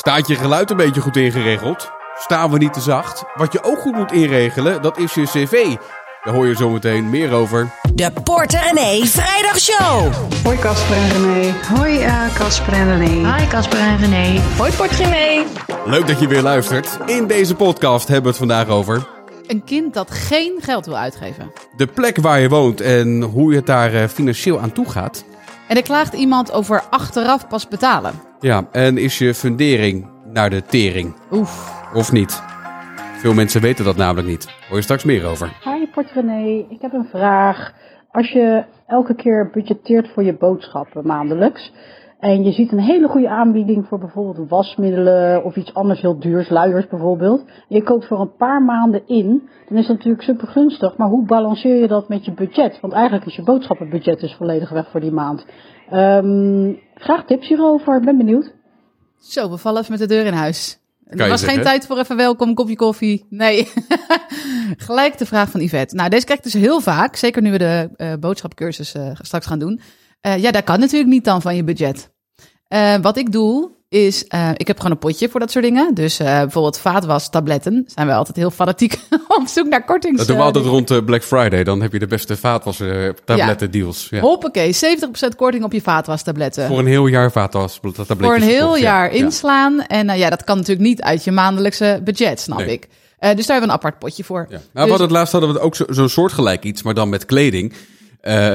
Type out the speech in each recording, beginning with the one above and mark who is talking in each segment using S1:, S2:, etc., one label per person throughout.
S1: Staat je geluid een beetje goed ingeregeld? Staan we niet te zacht? Wat je ook goed moet inregelen, dat is je cv. Daar hoor je zometeen meer over.
S2: De Porter René Vrijdagshow.
S3: Hoi Casper en René.
S4: Hoi uh, Casper en René.
S5: Hi Casper en René.
S6: Hoi Port René.
S1: Leuk dat je weer luistert. In deze podcast hebben we het vandaag over...
S6: Een kind dat geen geld wil uitgeven.
S1: De plek waar je woont en hoe het daar eh, financieel aan toe gaat.
S6: En er klaagt iemand over achteraf pas betalen.
S1: Ja, en is je fundering naar de tering?
S6: Oef.
S1: Of niet? Veel mensen weten dat namelijk niet. Hoor je straks meer over.
S3: Hi Port René, ik heb een vraag. Als je elke keer budgetteert voor je boodschappen maandelijks... en je ziet een hele goede aanbieding voor bijvoorbeeld wasmiddelen... of iets anders heel duurs, luiers bijvoorbeeld... en je koopt voor een paar maanden in... dan is dat natuurlijk super gunstig. Maar hoe balanceer je dat met je budget? Want eigenlijk is je boodschappenbudget dus volledig weg voor die maand. Um, graag tips hierover, ik ben benieuwd.
S6: Zo, we vallen even met de deur in huis.
S1: Kan
S6: Er was geen tijd voor even welkom, kopje koffie. Nee. Gelijk de vraag van Yvette. Nou, deze krijg ik dus heel vaak. Zeker nu we de eh boodschapcursus eh, straks gaan doen. Eh, ja, dat kan natuurlijk niet dan van je budget. Eh, wat ik doe, is... eh, ik heb gewoon een potje voor dat soort dingen. Dus eh, bijvoorbeeld vaatwas, tabletten. Zijn we altijd heel fanatiek op zoek naar kortings.
S1: Dat doen we
S6: eh,
S1: altijd rond Black Friday. Dan heb je de beste vaatwasser tabletten deals. Ja.
S6: Hoppakee, 70% korting op je vaatwastabletten.
S1: Voor een heel jaar vaatwastabletjes.
S6: voor een heel
S1: ja.
S6: jaar
S1: Ja.
S6: inslaan. En ja, dat kan natuurlijk niet uit je maandelijkse budget, snap
S1: Nee.
S6: ik. Dus daar hebben we een apart potje voor.
S1: Ja. Nou, we
S6: Dus-
S1: hadden het laatst hadden we ook zo- zo'n soortgelijk iets, maar dan met kleding.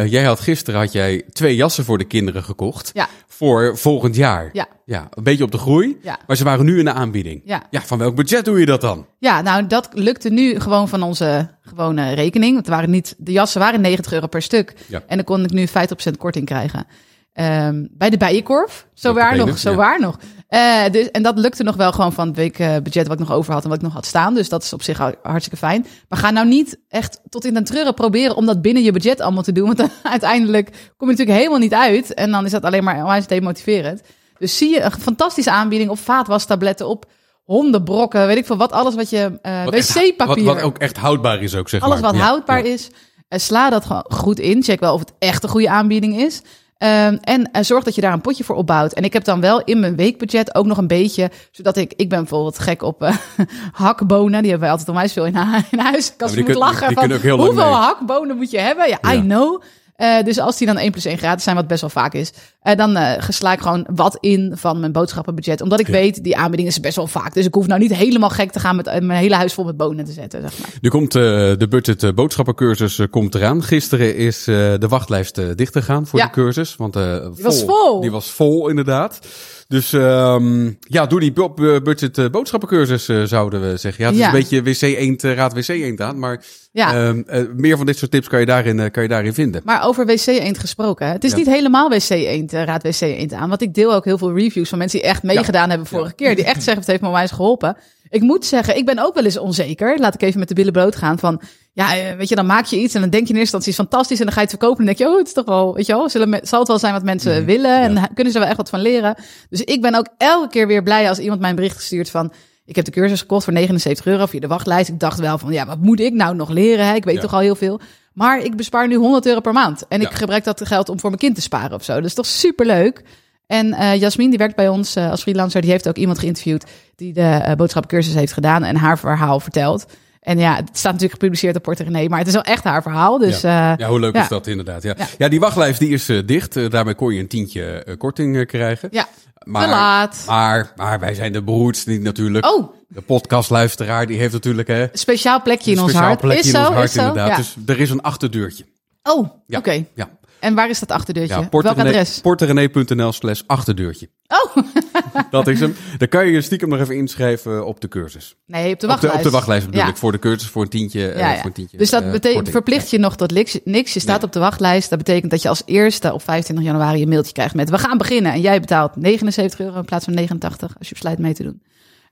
S1: Jij had gisteren had jij twee jassen voor de kinderen gekocht.
S6: Ja.
S1: Voor volgend jaar.
S6: Ja.
S1: ja. Een beetje op de groei.
S6: Ja.
S1: Maar ze waren nu in de aanbieding.
S6: Ja.
S1: Ja, van welk budget doe je dat dan?
S6: Ja, nou dat lukte nu gewoon van onze gewone rekening. Want het waren niet, de jassen waren 90 euro per stuk.
S1: Ja.
S6: En dan kon ik nu 50% korting krijgen. Ehm, bij de bijenkorf. Zo
S1: de
S6: waar nog, zo
S1: ja.
S6: waar nog. Eh, dus, en dat lukte nog wel gewoon van het weekbudget wat ik nog over had en wat ik nog had staan. Dus dat is op zich hartstikke fijn. Maar ga nou niet echt tot in den treuren proberen om dat binnen je budget allemaal te doen. Want dan uiteindelijk kom je natuurlijk helemaal niet uit. En dan is dat alleen maar onwijs demotiverend. Dus zie je een fantastische aanbieding op vaatwastabletten, op hondenbrokken, weet ik veel wat. Alles wat je, eh
S1: Wat
S6: wc-papier.
S1: Wat, wat ook echt houdbaar is ook, zeg
S6: Alles
S1: maar.
S6: wat
S1: Ja,
S6: houdbaar
S1: ja.
S6: is, eh, sla dat gewoon goed in. Check wel of het echt een goede aanbieding is. Ehm, en eh, zorg dat je daar een potje voor opbouwt. En ik heb dan wel in mijn weekbudget ook nog een beetje, zodat ik, ik ben bijvoorbeeld gek op eh, hakbonen. Die hebben wij altijd onwijs veel in, hu- in huis. Ik kan
S1: die
S6: ze moet
S1: kun-
S6: lachen van, hoeveel
S1: mee.
S6: hakbonen moet je hebben? Ja, I
S1: Ja.
S6: know. Eh, dus als die dan 1 plus 1 gratis zijn, wat best wel vaak is, eh, dan eh sla ik gewoon wat in van mijn boodschappenbudget. Omdat ik
S1: Ja.
S6: weet, die aanbieding is best wel vaak. Dus ik hoef nou niet helemaal gek te gaan met mijn hele huis vol met bonen te zetten, zeg maar.
S1: Nu komt de budget boodschappencursus komt eraan. Gisteren is de wachtlijst dicht gegaan voor
S6: Ja.
S1: de cursus. Want,
S6: Die was vol.
S1: Die was vol, inderdaad. Dus ehm, ja, doe die bu- bu- budget eh, boodschappencursus, eh, zouden we zeggen. Ja, het
S6: Ja.
S1: is een beetje wc eend, eh, raad wc eend aan. Maar
S6: Ja.
S1: ehm, eh, meer van dit soort tips kan je daarin, kan je daarin vinden.
S6: Maar over wc eend gesproken. hè. Het is
S1: Ja.
S6: niet helemaal wc eend, raad wc eend aan. Want ik deel ook heel veel reviews van mensen die echt meegedaan hebben vorige keer. Die echt zeggen, het heeft me onwijs geholpen. Ik moet zeggen, ik ben ook wel eens onzeker. Laat ik even met de billen bloot gaan van... Ja, eh, weet je, dan maak je iets en dan denk je in eerste instantie is fantastisch. En dan ga je het verkopen en dan denk je, oh, het is toch wel, weet je wel. Zullen, zal het wel zijn wat mensen willen en kunnen ze wel echt wat van leren. Dus ik ben ook elke keer weer blij als iemand mij een bericht stuurt van... Ik heb de cursus gekocht voor 79 euro via de wachtlijst. Ik dacht wel van, ja, wat moet ik nou nog leren? Hè? Ik weet
S1: Ja.
S6: toch al heel veel. Maar ik bespaar nu 100 euro per maand. En ik gebruik dat geld om voor mijn kind te sparen of zo. Dat is toch superleuk. En eh Jasmin, die werkt bij ons eh, als freelancer, die heeft ook iemand geïnterviewd die de eh boodschappencursus heeft gedaan en haar verhaal vertelt. En ja, het staat natuurlijk gepubliceerd op Porter René, maar het is wel echt haar verhaal. Dus
S1: ja. ja, hoe leuk
S6: ja.
S1: is dat inderdaad. Ja, ja.
S6: Ja.
S1: die wachtlijst die is dicht. Daarmee kon je een tientje korting krijgen.
S6: ja,
S1: maar,
S6: te laat.
S1: Maar, maar wij zijn de beroerdste niet natuurlijk.
S6: Oh,
S1: De podcastluisteraar die heeft natuurlijk hè,
S6: een speciaal plekje in ons
S1: speciaal
S6: hart.
S1: plekje
S6: is
S1: in
S6: zo,
S1: ons hart
S6: is
S1: inderdaad.
S6: Ja.
S1: Dus er is een achterdeurtje.
S6: Oh,
S1: Ja.
S6: oké.
S1: Ja.
S6: En waar is dat achterdeurtje?
S1: Ja,
S6: Welk adres?
S1: porterenee.nl slash achterdeurtje.
S6: Oh,
S1: Dat is hem. Dan kan je je stiekem nog even inschrijven op de cursus.
S6: nee, op de
S1: Op de,
S6: wachtlijst.
S1: op de wachtlijst bedoel
S6: Ja.
S1: ik, voor de cursus voor een tientje. eh,
S6: Ja, ja.
S1: Voor een tientje
S6: Dus dat
S1: eh,
S6: betekent, verplicht je nog tot niks. Je staat op de wachtlijst. Dat betekent dat je als eerste op 25 januari een mailtje krijgt met... we gaan beginnen en jij betaalt 79 euro in plaats van 89 als je besluit mee te doen.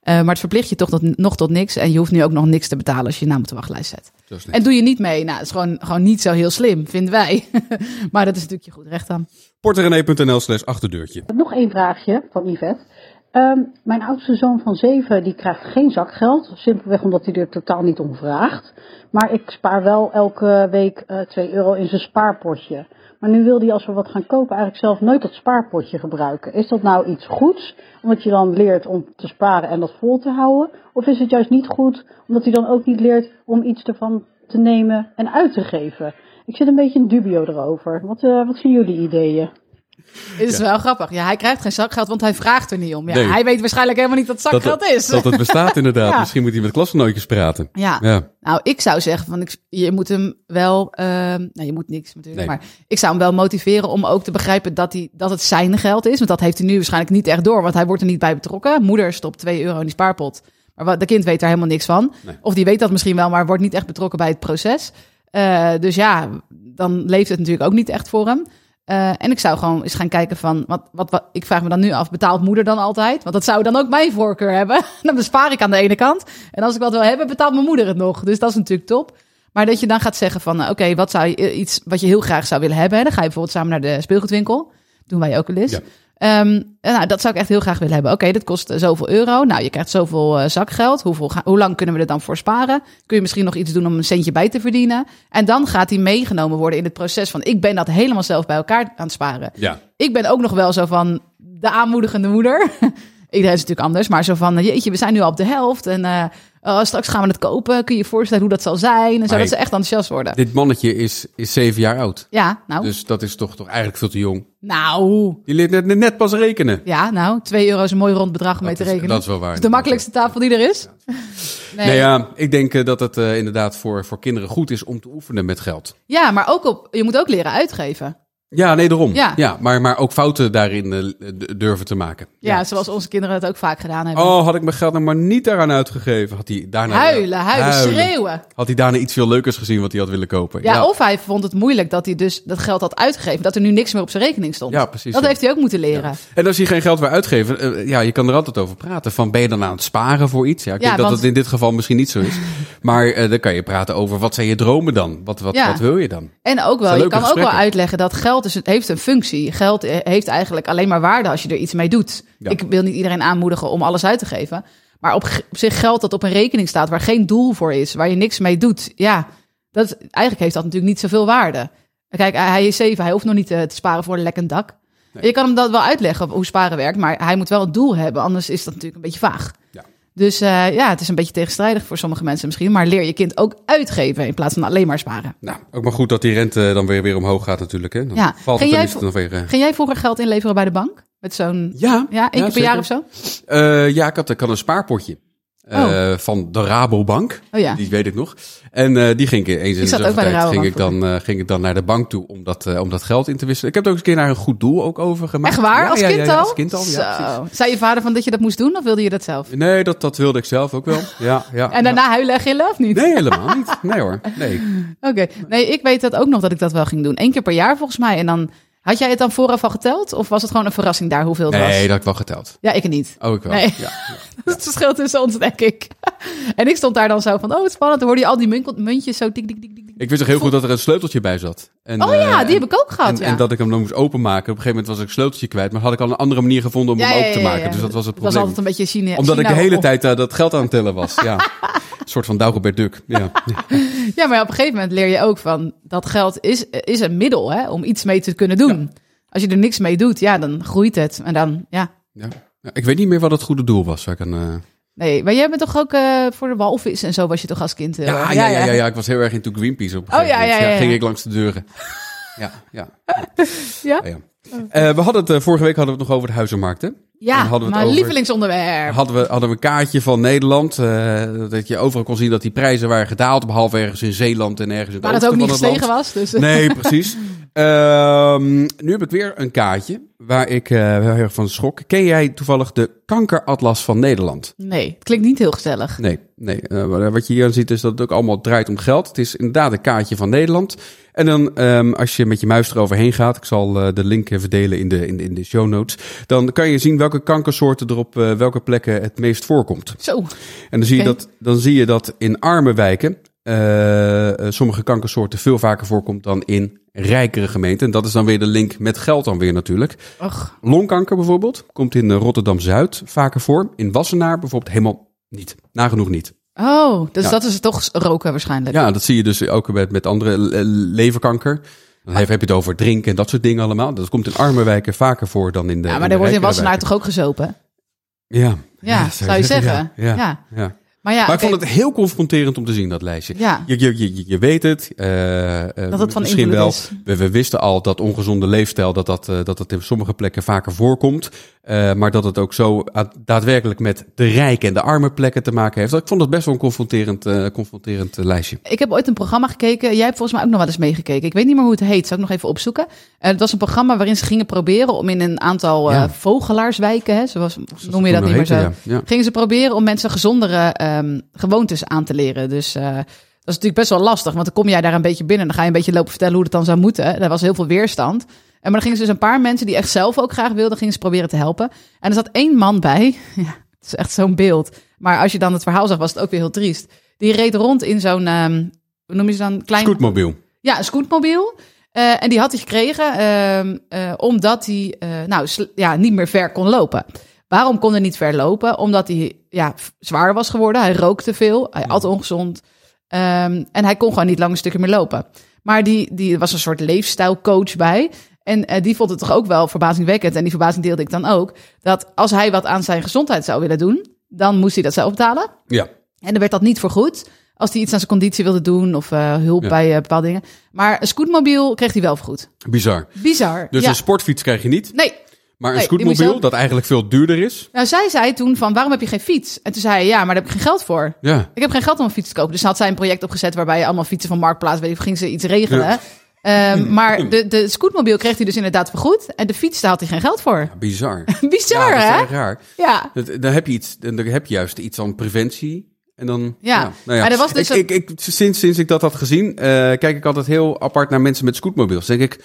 S6: Eh, maar het verplicht je toch tot, nog tot niks. En je hoeft nu ook nog niks te betalen als je je naam op de wachtlijst zet. En doe je niet mee, nou, dat is gewoon, gewoon niet zo heel slim, vinden wij. maar dat is natuurlijk je goed recht aan.
S1: Porterenee.nl slash achterdeurtje.
S3: Nog één vraagje van Yvette. Ehm, mijn oudste zoon van zeven die krijgt geen zakgeld. Simpelweg omdat hij er totaal niet om vraagt. Maar ik spaar wel elke week eh 2 euro in zijn spaarpotje. Maar nu wil hij als we wat gaan kopen eigenlijk zelf nooit dat spaarpotje gebruiken. Is dat nou iets goeds? Omdat je dan leert om te sparen en dat vol te houden? Of is het juist niet goed omdat hij dan ook niet leert om iets ervan te nemen en uit te geven? Ik zit een beetje in dubio erover. Wat, eh, wat zijn jullie ideeën?
S6: Het is wel grappig. Ja, hij krijgt geen zakgeld, want hij vraagt er niet om. Ja,
S1: Nee.
S6: Hij weet waarschijnlijk helemaal niet dat zakgeld
S1: dat,
S6: is.
S1: Dat het bestaat inderdaad.
S6: Ja.
S1: Misschien moet hij met klasgenootjes praten.
S6: Ja.
S1: Ja.
S6: Nou, ik zou zeggen van ik, je moet hem wel. ehm nou, je moet niks natuurlijk.
S1: Nee.
S6: Maar ik zou hem wel motiveren om ook te begrijpen dat, hij, dat het zijn geld is. Want dat heeft hij nu waarschijnlijk niet echt door, want hij wordt er niet bij betrokken. Moeder stopt 2 euro in die spaarpot. Maar de kind weet daar helemaal niks van.
S1: Nee.
S6: Of die weet dat misschien wel, maar wordt niet echt betrokken bij het proces. Eh, dus ja, dan leeft het natuurlijk ook niet echt voor hem. Eh, en ik zou gewoon eens gaan kijken van, wat, wat, wat, ik vraag me dan nu af, betaalt moeder dan altijd? Want dat zou dan ook mijn voorkeur hebben. dan bespaar ik aan de ene kant. En als ik wat wil hebben, betaalt mijn moeder het nog. Dus dat is natuurlijk top. Maar dat je dan gaat zeggen van, eh, oké, wat zou je, eh, iets wat je heel graag zou willen hebben. Dan ga je bijvoorbeeld samen naar de speelgoedwinkel. Doen wij ook wel eens.
S1: Ja.
S6: En nou, dat zou ik echt heel graag willen hebben. Oké, dat kost eh, zoveel euro. Nou, je krijgt zoveel eh, zakgeld. Hoeveel ga- hoe lang kunnen we er dan voor sparen? Kun je misschien nog iets doen om een centje bij te verdienen? En dan gaat hij meegenomen worden in het proces van... ik ben dat helemaal zelf bij elkaar aan het sparen.
S1: Ja.
S6: Ik ben ook nog wel zo van de aanmoedigende moeder. Iedereen is natuurlijk anders, maar zo van... jeetje, we zijn nu al op de helft en oh, straks gaan we het kopen. Kun je je voorstellen hoe dat zal zijn? En zo, dat ze echt enthousiast worden.
S1: Dit mannetje is, is zeven jaar oud.
S6: Ja, nou,
S1: Dus dat is toch, toch eigenlijk veel te jong.
S6: nou...
S1: Die leert net, net pas rekenen.
S6: Ja, nou, 2 euro is een mooi rond bedrag om mee te
S1: is-
S6: rekenen.
S1: dat is wel waar,
S6: de makkelijkste tafel die er is. Nee.
S1: Nee, ja, ik denk eh, dat het eh, inderdaad voor, voor kinderen goed is om te oefenen met geld.
S6: Ja, maar ook op, je moet ook leren uitgeven.
S1: Ja, nee, daarom.
S6: Ja.
S1: Ja. maar, maar ook fouten daarin eh, durven te maken.
S6: Ja, zoals onze kinderen het ook vaak gedaan hebben.
S1: Oh, had ik mijn geld nou maar niet daaraan uitgegeven. Had hij daarna...
S6: huilen, huilen, schreeuwen.
S1: Had hij daarna iets veel leukers gezien wat hij had willen kopen.
S6: Ja, of hij vond het moeilijk dat hij dus dat geld had uitgegeven. Dat er nu niks meer op zijn rekening stond.
S1: Ja, precies,
S6: Dat
S1: ja.
S6: heeft hij ook moeten leren.
S1: En als je geen geld wil uitgeven, eh, ja, je kan er altijd over praten. Van ben je dan aan het sparen voor iets? Ja, ik
S6: Ja,
S1: denk dat het in dit geval misschien niet zo is. Maar eh, dan kan je praten over wat zijn je dromen dan? Wat, wat,
S6: Ja.
S1: wat wil je dan?
S6: En ook wel, je kan ook wel uitleggen dat geld is, het heeft een functie. Geld eh, heeft eigenlijk alleen maar waarde als je er iets mee doet.
S1: Ja.
S6: Ik wil niet iedereen aanmoedigen om alles uit te geven. Maar op, op zich geld dat op een rekening staat waar geen doel voor is, waar je niks mee doet. Ja, dat, is- eigenlijk heeft dat natuurlijk niet zoveel waarde. Kijk, hij is zeven, hij hoeft nog niet eh, te sparen voor een lekkend dak. Je kan hem dat wel uitleggen hoe sparen werkt, maar hij moet wel een doel hebben. Anders is dat natuurlijk een beetje vaag.
S1: Ja.
S6: Dus eh, ja, het is een beetje tegenstrijdig voor sommige mensen misschien. Maar leer je kind ook uitgeven in plaats van alleen maar sparen.
S1: Nou, ook maar goed dat die rente dan weer, weer omhoog gaat natuurlijk. Hè? Dan
S6: Ja.
S1: valt
S6: Ging jij
S1: nog weer... eh,
S6: Ging jij vroeger geld inleveren bij de bank? Met zo'n...
S1: Ja,
S6: Ja, één keer per jaar of zo?
S1: Eh, ja, ik had, ik had een spaarpotje. Eh, van de Rabobank.
S6: Oh ja.
S1: Die weet ik nog. En eh, die ging ik eens in de
S6: zat ook
S1: zoveel
S6: bij de
S1: tijd ging ik, dan, eh, ging ik dan naar de bank toe om dat, om dat geld in te wisselen. Ik heb het ook eens een keer naar een goed doel ook overgemaakt.
S6: Echt waar?
S1: Ja,
S6: als
S1: ja,
S6: kind
S1: ja, ja,
S6: al?
S1: als kind al.
S6: Zo. Zei je vader van dat je dat moest doen of wilde je dat zelf?
S1: Nee, dat, dat wilde ik zelf ook wel. Ja, ja,
S6: En daarna huilen en gillen of niet?
S1: Nee, helemaal niet. Nee hoor. Nee.
S6: Oké. Nee, ik weet dat ook nog dat ik dat wel ging doen. Eén keer per jaar volgens mij. En dan had jij het dan vooraf al geteld? Of was het gewoon een verrassing daar hoeveel het
S1: Nee,
S6: was?
S1: dat heb ik wel geteld.
S6: Ja, ik niet.
S1: Oh, ik wel.
S6: Nee.
S1: Ja.
S6: Dat is het verschil tussen ons, denk ik. En ik stond daar dan zo van, oh, wat spannend. Dan hoorde je al die muntjes zo tik, tik, tik, tik.
S1: Ik wist ook heel goed dat er een sleuteltje bij zat. En,
S6: Oh ja,
S1: eh,
S6: die heb ik ook gehad,
S1: En,
S6: ja.
S1: en dat ik hem dan moest openmaken. Op een gegeven moment was ik sleuteltje kwijt. Maar had ik al een andere manier gevonden om hem open te maken. Dus dat was het
S6: Het was
S1: probleem.
S6: altijd een beetje China.
S1: Omdat ik de hele
S6: of-
S1: tijd eh, dat geld aan het tellen was. Ja. een soort van Dagobert Duck. Ja.
S6: Ja, maar op een gegeven moment leer je ook van dat geld is, is een middel hè, om iets mee te kunnen doen. Als je er niks mee doet, ja, dan groeit het. En dan, ja.
S1: Ja. Ja, Ik weet niet meer wat het goede doel was. Ik een, eh,
S6: Nee, maar jij bent toch ook eh, voor de walvis en zo was je toch als kind? eh,
S1: ja, ja, ja, ja, ja, ik was heel erg into Greenpeace op een
S6: Oh,
S1: gegeven
S6: ja,
S1: moment.
S6: ja, ja, ja.
S1: ging ik langs de deuren. Ja, ja.
S6: Ja?
S1: ja. Eh, we hadden het, eh, vorige week hadden we het nog over de huizenmarkten. En
S6: Ja,
S1: hadden we
S6: mijn
S1: over-
S6: lievelingsonderwerp.
S1: Hadden we, hadden we een kaartje van Nederland. eh, dat je overal kon zien dat die prijzen waren gedaald. Behalve ergens in Zeeland en ergens in het
S6: Waar het ook niet gestegen was. Dus,
S1: Nee, precies. Ehm, nu heb ik weer een kaartje waar ik eh, heel erg van schrok. Ken jij toevallig de kankeratlas van Nederland?
S6: nee, het klinkt niet heel gezellig.
S1: Nee, nee. Eh, wat je hier aan ziet is dat het ook allemaal draait om geld. Het is inderdaad een kaartje van Nederland. En dan, ehm, als je met je muis eroverheen gaat, ik zal eh, de link even delen in de, in, de, in de show notes. Dan kan je zien welke kankersoorten er op welke plekken het meest voorkomt.
S6: Zo,
S1: En dan zie, je dat, dan zie je dat in arme wijken eh, eh, sommige kankersoorten veel vaker voorkomt dan in rijkere gemeenten. En dat is dan weer de link met geld dan weer natuurlijk.
S6: Och,
S1: Longkanker bijvoorbeeld komt in eh, Rotterdam-Zuid vaker voor. In Wassenaar bijvoorbeeld helemaal niet. Nagenoeg niet.
S6: oh, dus
S1: Ja.
S6: dat is toch roken waarschijnlijk.
S1: Ja, dat zie je dus ook met, met andere leverkanker. Dan heb je het over drinken en dat soort dingen allemaal. Dat komt in arme wijken vaker voor dan in de
S6: Ja, maar
S1: de
S6: er wordt in Wassenaar
S1: wijken.
S6: toch ook gezopen?
S1: Ja,
S6: Ja, zou je zeggen.
S1: Ja, ja,
S6: Ja.
S1: ja.
S6: Maar ja,
S1: Maar ik vond het heel confronterend om te zien, dat lijstje.
S6: Ja.
S1: Je, je, je, je weet het. eh, eh,
S6: Dat het van
S1: misschien wel.
S6: is.
S1: We, we wisten al dat ongezonde leefstijl, dat dat, eh, dat dat in sommige plekken vaker voorkomt. Maar dat het ook zo daadwerkelijk met de rijke en de arme plekken te maken heeft. Ik vond het best wel een confronterend, confronterend lijstje.
S6: Ik heb ooit een programma gekeken. Jij hebt volgens mij ook nog wel eens meegekeken. Ik weet niet meer hoe het heet. Zal ik nog even opzoeken? Het was een programma waarin ze gingen proberen om in een aantal
S1: Ja.
S6: vogelaarswijken, hè, zoals noem je dat niet meer
S1: heette,
S6: zo.
S1: Ja.
S6: gingen ze proberen om mensen gezondere ehm, gewoontes aan te leren. Dus eh, dat is natuurlijk best wel lastig, want dan kom jij daar een beetje binnen en dan ga je een beetje lopen vertellen hoe het dan zou moeten. Er was heel veel weerstand. En maar dan gingen ze dus een paar mensen die echt zelf ook graag wilden, gingen ze proberen te helpen. En er zat één man bij. Ja, het is echt zo'n beeld. Maar als je dan het verhaal zag, was het ook weer heel triest. Die reed rond in zo'n, ehm, hoe noem je ze dan? Klein,
S1: Scootmobiel.
S6: ja, een scootmobiel. Eh, en die had hij gekregen ehm, eh, omdat hij nou, ja, niet meer ver kon lopen. Waarom kon hij niet ver lopen? Omdat hij ja, zwaar was geworden. Hij rookte veel. Hij at ongezond. Ehm, en hij kon gewoon niet lange stukken meer lopen. Maar die, die was een soort leefstijlcoach bij. En eh, die vond het toch ook wel verbazingwekkend. En die verbazing deelde ik dan ook. Dat als hij wat aan zijn gezondheid zou willen doen, dan moest hij dat zelf betalen.
S1: Ja.
S6: En dan werd dat niet vergoed. Als hij iets aan zijn conditie wilde doen of eh, hulp
S1: Ja.
S6: bij eh, bepaalde dingen. Maar een scootmobiel kreeg hij wel vergoed.
S1: Bizar.
S6: Bizar.
S1: Dus
S6: ja.
S1: een sportfiets krijg je niet.
S6: Nee.
S1: Maar een
S6: Nee,
S1: scootmobiel,
S6: zelf-
S1: dat eigenlijk veel duurder is.
S6: Nou, zij zei toen van, waarom heb je geen fiets? En toen zei hij, ja, maar daar heb ik geen geld voor.
S1: Ja.
S6: Ik heb geen geld om een fiets te kopen. Dus had zij een project opgezet waarbij je allemaal fietsen van Marktplaats, weet je, ging ze iets regelen.
S1: Ja.
S6: Ehm, maar de, de scootmobiel kreeg hij dus inderdaad vergoed. En de fiets, daar had hij geen geld voor.
S1: Bizar.
S6: Bizar,
S1: ja, dat is
S6: hè?
S1: raar.
S6: Ja.
S1: Dat- Dan heb je iets, dan heb je juist iets van preventie. En dan,
S6: Ja.
S1: nou
S6: Maar er was dus
S1: ik, ik, ik, sinds, sinds ik dat had gezien, eh, kijk ik altijd heel apart naar mensen met scootmobiels. Dan denk ik,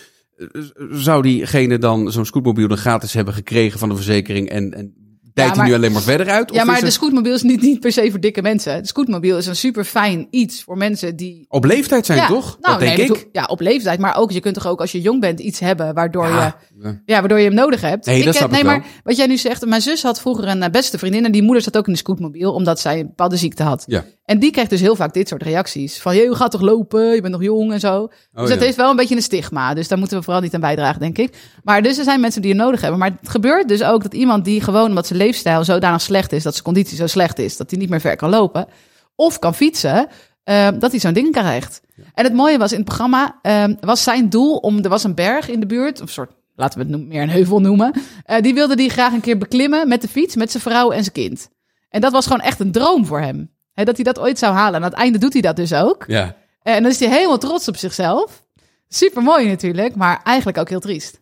S1: zou diegene dan zo'n scootmobiel dan gratis hebben gekregen van de verzekering en, en dijt
S6: maar-
S1: nu alleen maar verder uit?
S6: Ja, maar de scootmobiel is niet, niet per se voor dikke mensen. De scootmobiel is een super fijn iets voor mensen die
S1: op leeftijd zijn,
S6: ja,
S1: toch?
S6: Nou,
S1: dat denk
S6: nee,
S1: ik.
S6: dat Ja, op leeftijd. Maar ook, je kunt toch ook als je jong bent iets hebben waardoor,
S1: Ja,
S6: je, ja, waardoor je hem nodig hebt.
S1: Nee, dat ik
S6: nee,
S1: wel.
S6: maar wat jij nu zegt, mijn zus had vroeger een eh, beste vriendin en die moeder zat ook in de scootmobiel omdat zij een bepaalde ziekte had.
S1: Ja.
S6: En die krijgt dus heel vaak dit soort reacties. Van, je gaat toch lopen, je bent nog jong en zo. dus
S1: Oh, ja.
S6: dat heeft wel een beetje een stigma. Dus daar moeten we vooral niet aan bijdragen, denk ik. Maar dus er zijn mensen die je nodig hebben. Maar het gebeurt dus ook dat iemand die gewoon, omdat zijn leefstijl zodanig slecht is, dat zijn conditie zo slecht is, dat hij niet meer ver kan lopen, of kan fietsen, eh, dat hij zo'n ding krijgt. En het mooie was in het programma, eh, was zijn doel om, er was een berg in de buurt, of een soort, laten we het meer een heuvel noemen. Eh, die wilde die graag een keer beklimmen met de fiets, met zijn vrouw en zijn kind. En dat was gewoon echt een droom voor hem. Hè, dat hij dat ooit zou halen. En aan het einde doet hij dat dus ook.
S1: Ja.
S6: En dan is hij helemaal trots op zichzelf. Super mooi natuurlijk, maar eigenlijk ook heel triest.